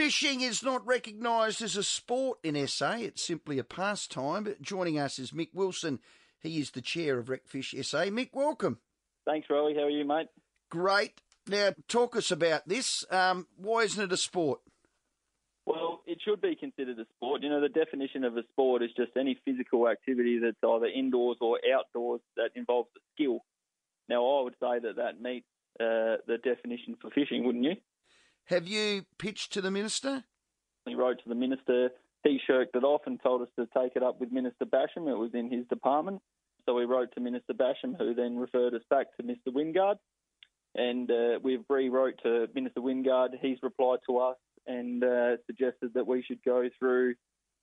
Fishing is not recognised as a sport in SA. It's simply a pastime. But joining us is Mick Wilson. He is the chair of Recfish SA. Mick, welcome. Thanks, Rowie. How are you, mate? Great. Now, talk us about this. Um, why isn't it a sport? Well, it should be considered a sport. You know, the definition of a sport is just any physical activity that's either indoors or outdoors that involves a skill. Now, I would say that that meets uh, the definition for fishing, wouldn't you? Have you pitched to the minister? He wrote to the minister. He shirked it off and told us to take it up with Minister Basham. It was in his department. So we wrote to Minister Basham, who then referred us back to Mr. Wingard. And uh, we've rewrote to Minister Wingard. He's replied to us and uh, suggested that we should go through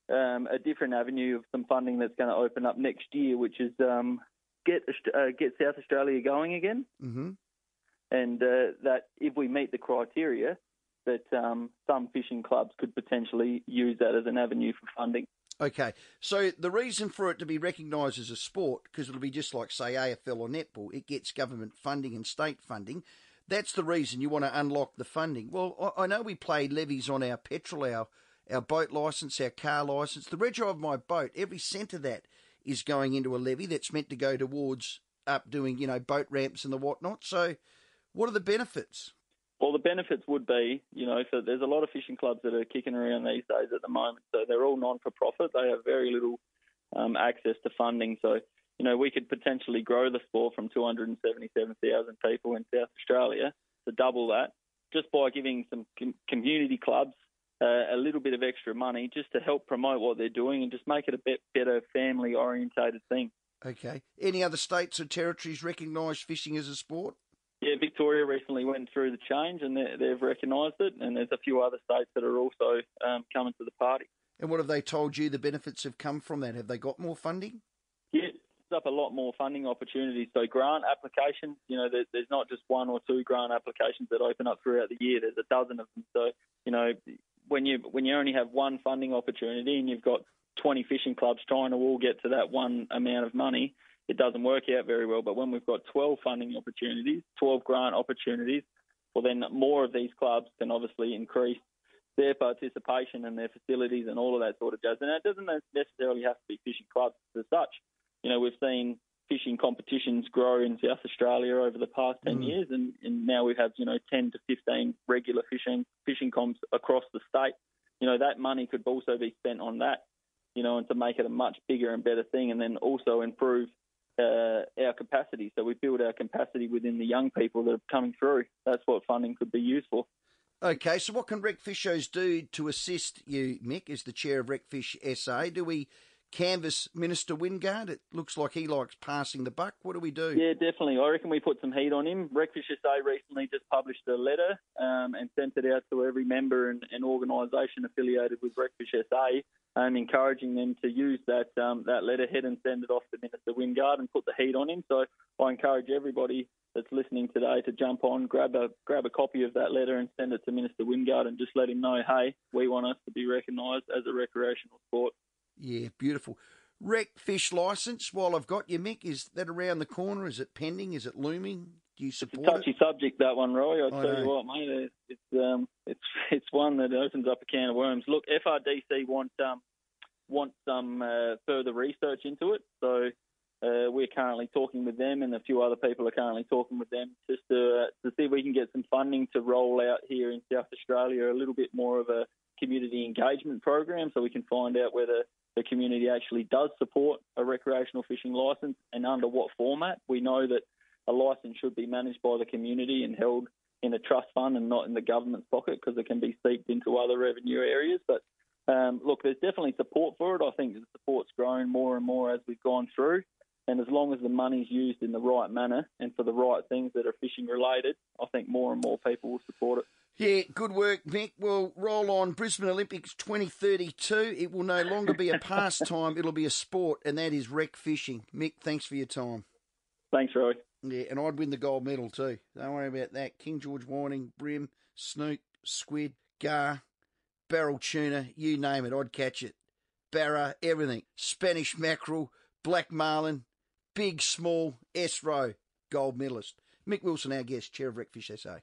um, a different avenue of some funding that's going to open up next year, which is um, get uh, get South Australia going again. Mm-hmm. And uh, that if we meet the criteria, that um, some fishing clubs could potentially use that as an avenue for funding. Okay, so the reason for it to be recognised as a sport, because it'll be just like, say, AFL or netball, it gets government funding and state funding. That's the reason you want to unlock the funding. Well, I know we pay levies on our petrol, our, our boat licence, our car licence. The reg of my boat, every cent of that is going into a levy that's meant to go towards up doing, you know, boat ramps and the whatnot. So, what are the benefits? Well, the benefits would be, you know, so there's a lot of fishing clubs that are kicking around these days at the moment. So they're all non for profit. They have very little um, access to funding. So, you know, we could potentially grow the sport from 277,000 people in South Australia to double that just by giving some com- community clubs uh, a little bit of extra money just to help promote what they're doing and just make it a bit better family orientated thing. Okay. Any other states or territories recognise fishing as a sport? Yeah, Victoria recently went through the change and they've recognised it, and there's a few other states that are also um, coming to the party. And what have they told you the benefits have come from that? Have they got more funding? Yeah, it's up a lot more funding opportunities. So grant applications, you know, there's not just one or two grant applications that open up throughout the year. There's a dozen of them. So you know, when you when you only have one funding opportunity and you've got 20 fishing clubs trying to all get to that one amount of money, it doesn't work out very well. But when we've got 12 funding opportunities, 12 grant opportunities, well, then more of these clubs can obviously increase their participation and their facilities and all of that sort of jazz. And it doesn't necessarily have to be fishing clubs as such. You know, we've seen fishing competitions grow in South Australia over the past 10 mm. years, and, and now we have, you know, 10 to 15 regular fishing fishing comps across the state. You know, that money could also be spent on that, you know, and to make it a much bigger and better thing, and then also improve uh, our capacity. So we build our capacity within the young people that are coming through. That's what funding could be used for. Okay, so what can Recfishos do to assist you, Mick, as the chair of Recfish SA? Do we canvass Minister Wingard? It looks like he likes passing the buck. What do we do? Yeah, definitely. I reckon we put some heat on him. Recfish SA recently just published a letter um, and sent it out to every member and, and organisation affiliated with Recfish SA um, encouraging them to use that um, that letterhead and send it off to Minister Wingard and put the heat on him. So I encourage everybody that's listening today to jump on, grab a grab a copy of that letter and send it to Minister Wingard and just let him know, hey, we want us to be recognised as a recreational sport. Yeah, beautiful. Rec fish license. While I've got you, Mick, is that around the corner? Is it pending? Is it looming? Do you support it's a touchy it? subject that one, Roy. I tell you what, mate, it's um, it's it's one that opens up a can of worms. Look, FRDC want um, want some uh, further research into it. So uh, we're currently talking with them, and a few other people are currently talking with them just to, uh, to see if we can get some funding to roll out here in South Australia a little bit more of a community engagement program, so we can find out whether the community actually does support a recreational fishing licence and under what format. We know that a licence should be managed by the community and held in a trust fund and not in the government's pocket because it can be seeped into other revenue areas. But um, look, there's definitely support for it. I think the support's grown more and more as we've gone through. And as long as the money's used in the right manner and for the right things that are fishing related, I think more and more people will support it. Yeah, good work, Mick. We'll roll on Brisbane Olympics 2032. It will no longer be a pastime, it'll be a sport, and that is rec fishing. Mick, thanks for your time. Thanks, Roy. Yeah, and I'd win the gold medal too. Don't worry about that. King George whiting, bream, snook, squid, gar, barrel tuna, you name it, I'd catch it. Barra, everything. Spanish mackerel, black marlin, big, small, S row, gold medalist. Mick Wilson, our guest, chair of Recfish SA.